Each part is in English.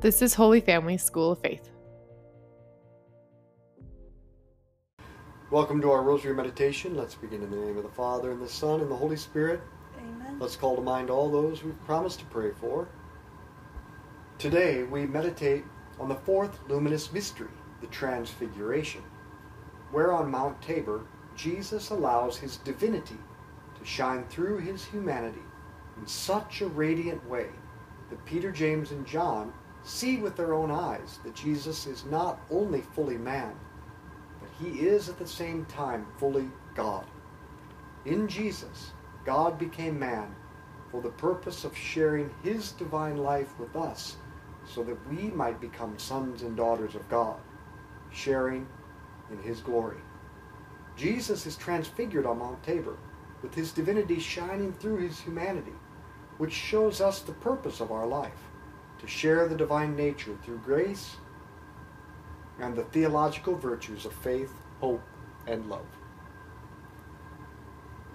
This is Holy Family School of Faith. Welcome to our Rosary Meditation. Let's begin in the name of the Father, and the Son, and the Holy Spirit. Amen. Let's call to mind all those we've promised to pray for. Today we meditate on the fourth luminous mystery, the Transfiguration, where on Mount Tabor Jesus allows his divinity to shine through his humanity in such a radiant way that Peter, James, and John see with their own eyes that Jesus is not only fully man, but he is at the same time fully God. In Jesus, God became man for the purpose of sharing his divine life with us so that we might become sons and daughters of God, sharing in his glory. Jesus is transfigured on Mount Tabor with his divinity shining through his humanity, which shows us the purpose of our life to share the divine nature through grace and the theological virtues of faith, hope, and love.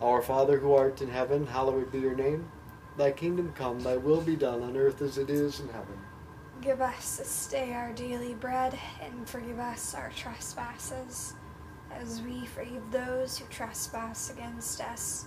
Our Father who art in heaven, hallowed be your name. Thy kingdom come, thy will be done on earth as it is in heaven. Give us this day our daily bread, and forgive us our trespasses, as we forgive those who trespass against us.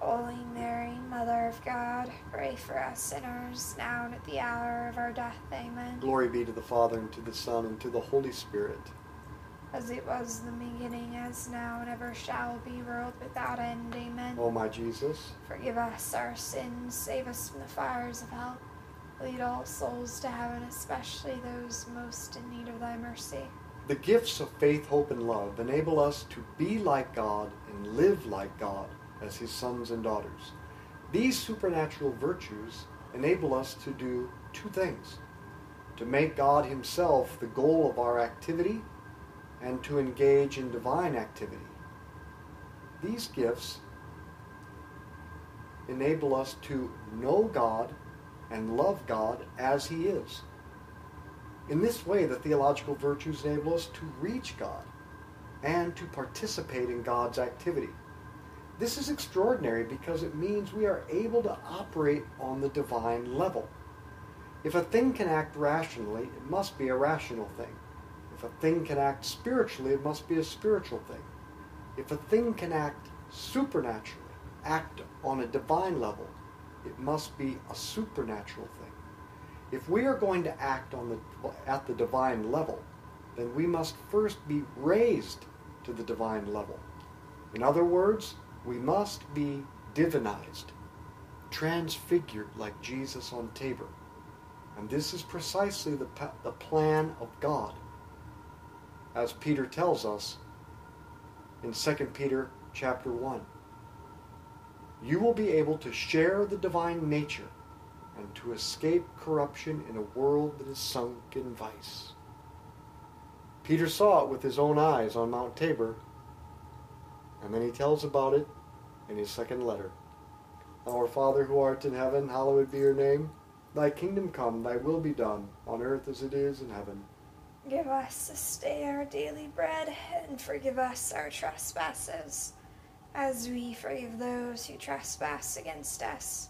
Holy Mary, Mother of God, pray for us sinners, now and at the hour of our death. Amen. Glory be to the Father, and to the Son, and to the Holy Spirit. As it was in the beginning, as now, and ever shall be, world without end. Amen. O my Jesus, Forgive us our sins, save us from the fires of hell. Lead all souls to heaven, especially those most in need of thy mercy. the gifts of faith, hope, and love enable us to be like God and live like God as his sons and daughters. These supernatural virtues enable us to do two things to make God himself the goal of our activity and to engage in divine activity. These gifts enable us to know God and love God as he is. In this way, the theological virtues enable us to reach God and to participate in God's activity. This is extraordinary because it means we are able to operate on the divine level. If a thing can act rationally, it must be a rational thing. If a thing can act spiritually, it must be a spiritual thing. If a thing can act supernaturally, act on a divine level, it must be a supernatural thing. If we are going to act on the, at the divine level, then we must first be raised to the divine level. In other words, we must be divinized, transfigured like Jesus on Tabor. And this is precisely the, the plan of God. As Peter tells us in 2 Peter chapter 1. You will be able to share the divine nature and to escape corruption in a world that is sunk in vice. Peter saw it with his own eyes on Mount Tabor, and then he tells about it in his second letter. Our Father who art in heaven, hallowed be your name. Thy kingdom come, thy will be done, on earth as it is in heaven. Give us this day our daily bread, and forgive us our trespasses, as we forgive those who trespass against us.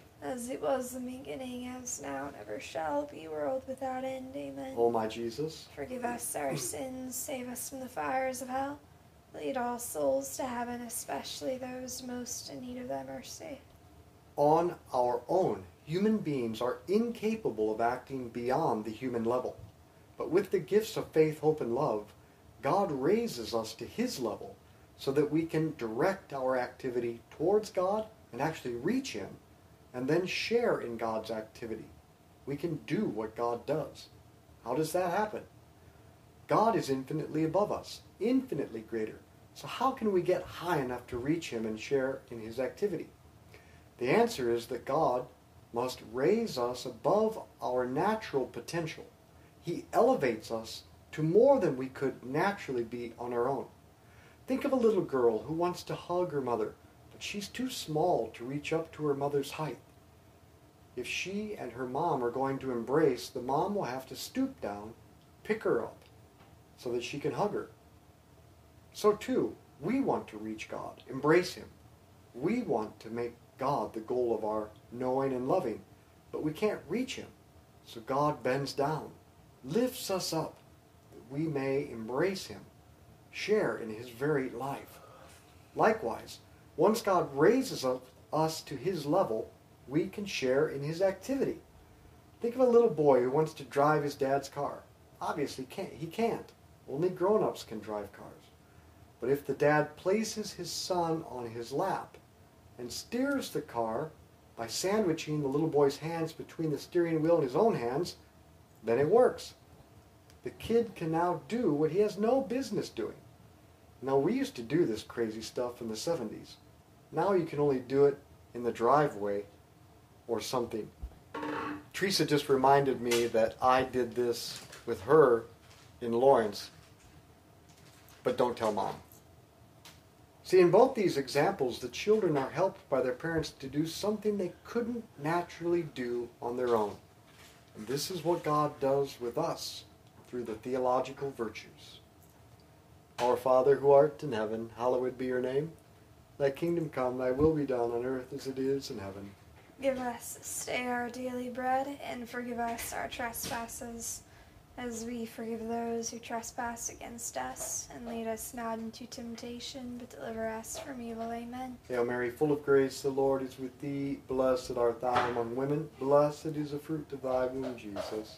As it was in the beginning, as now, and ever shall be, world without end. Amen. O my Jesus, Forgive us our sins, save us from the fires of hell. Lead all souls to heaven, especially those most in need of thy mercy. on our own, human beings are incapable of acting beyond the human level. But with the gifts of faith, hope, and love, God raises us to His level so that we can direct our activity towards God and actually reach Him and then share in God's activity. We can do what God does. How does that happen? God is infinitely above us, infinitely greater. So, how can we get high enough to reach Him and share in His activity? The answer is that God must raise us above our natural potential. He elevates us to more than we could naturally be on our own. Think of a little girl who wants to hug her mother, she's too small to reach up to her mother's height. If she and her mom are going to embrace, the mom will have to stoop down, pick her up, so that she can hug her. So too, we want to reach God, embrace Him. We want to make God the goal of our knowing and loving, but we can't reach Him. So God bends down, lifts us up, that we may embrace Him, share in His very life. Likewise, once God raises us to His level, we can share in His activity. Think of a little boy who wants to drive his dad's car. Obviously, can't, he can't. Only grown-ups can drive cars. But if the dad places his son on his lap and steers the car by sandwiching the little boy's hands between the steering wheel and his own hands, then it works. The kid can now do what he has no business doing. Now, we used to do this crazy stuff in the 70s. Now you can only do it in the driveway or something. Teresa just reminded me that I did this with her in Lawrence, but don't tell mom. See, in both these examples, the children are helped by their parents to do something they couldn't naturally do on their own. And this is what God does with us through the theological virtues. Our Father who art in heaven, hallowed be your name. Thy kingdom come, thy will be done on earth as it is in heaven. Give us this day our daily bread, and forgive us our trespasses, as we forgive those who trespass against us. And lead us not into temptation, but deliver us from evil. Amen. Hail Mary, full of grace, the Lord is with thee. Blessed art thou among women. Blessed is the fruit of thy womb, Jesus.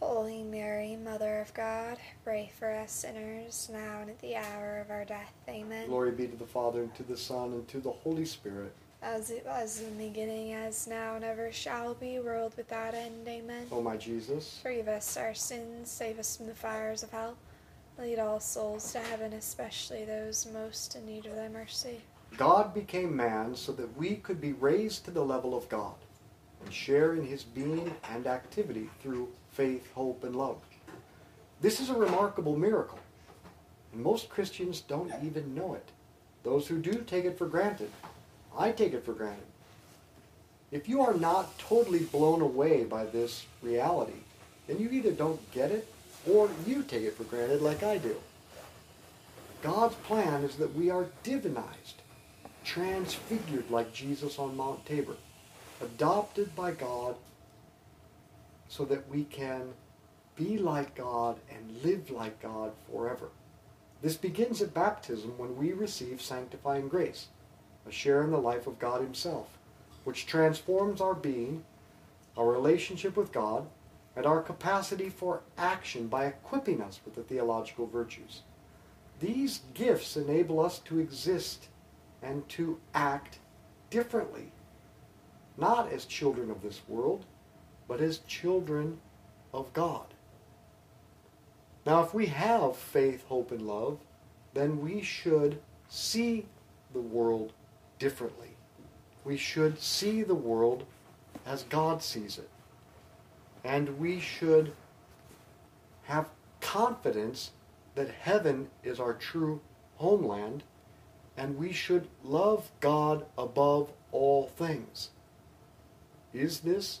Holy Mary, Mother of God, pray for us sinners, now and at the hour of our death. Amen. Glory be to the Father, and to the Son, and to the Holy Spirit. As it was in the beginning, as now, and ever shall be, world without end. Amen. O my Jesus, Forgive us our sins, save us from the fires of hell. Lead all souls to heaven, especially those most in need of thy mercy. God became man so that we could be raised to the level of God and share in his being and activity through faith, hope, and love. This is a remarkable miracle, and most Christians don't even know it. Those who do take it for granted. I take it for granted. If you are not totally blown away by this reality, then you either don't get it or you take it for granted like I do. God's plan is that we are divinized, transfigured like Jesus on Mount Tabor, adopted by God so that we can be like God and live like God forever. This begins at baptism when we receive sanctifying grace, a share in the life of God Himself, which transforms our being, our relationship with God, and our capacity for action by equipping us with the theological virtues. These gifts enable us to exist and to act differently, not as children of this world, but as children of God. Now, if we have faith, hope, and love, then we should see the world differently. We should see the world as God sees it. And we should have confidence that heaven is our true homeland, and we should love God above all things. Is this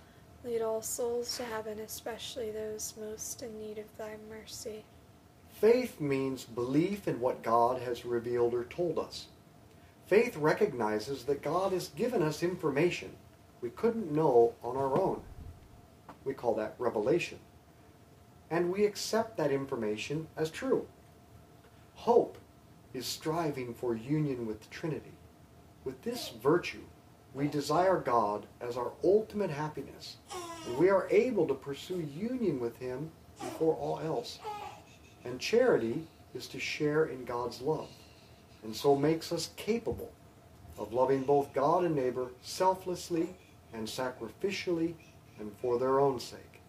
Lead all souls to heaven, especially those most in need of thy mercy. faith means belief in what God has revealed or told us. Faith recognizes that God has given us information we couldn't know on our own. We call that revelation. And we accept that information as true. Hope is striving for union with the Trinity. With this virtue, we desire God as our ultimate happiness, and we are able to pursue union with Him before all else. And charity is to share in God's love, and so makes us capable of loving both God and neighbor selflessly and sacrificially and for their own sake.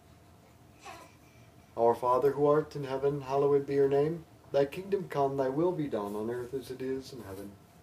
Our Father who art in heaven, hallowed be your name. Thy kingdom come, thy will be done on earth as it is in heaven.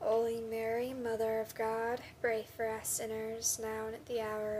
Holy Mary, Mother of God, pray for us sinners now and at the hour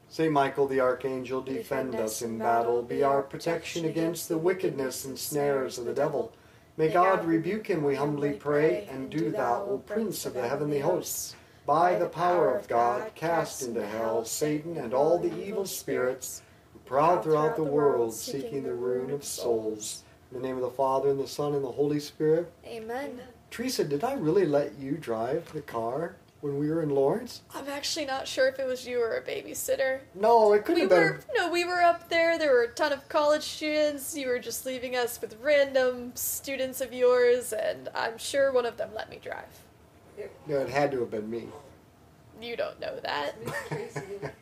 Saint Michael the Archangel, defend us in battle. Be our protection against the wickedness and snares of the devil. May God rebuke him, we humbly pray, and do thou, O Prince of the heavenly hosts, by the power of God, cast into hell Satan and all the evil spirits who prowl throughout the world, seeking the ruin of souls. In the name of the Father, and the Son, and the Holy Spirit. Amen. Teresa, did I really let you drive the car when we were in Lawrence? I'm actually not sure if it was you or a babysitter. No, it could We have been. were no, we were up there. There were a ton of college students. You were just leaving us with random students of yours, and I'm sure one of them let me drive. No, it had to have been me. You don't know that.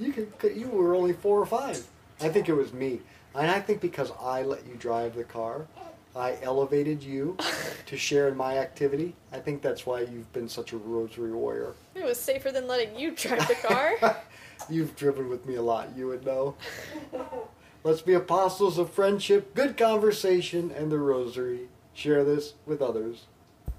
You could, you were only four or five. I think it was me, and I think because I let you drive the car, I elevated you to share in my activity. I think that's why you've been such a rosary warrior. It was safer than letting you drive the car. You've driven with me a lot. You would know. Let's be apostles of friendship, good conversation, and the rosary. Share this with others.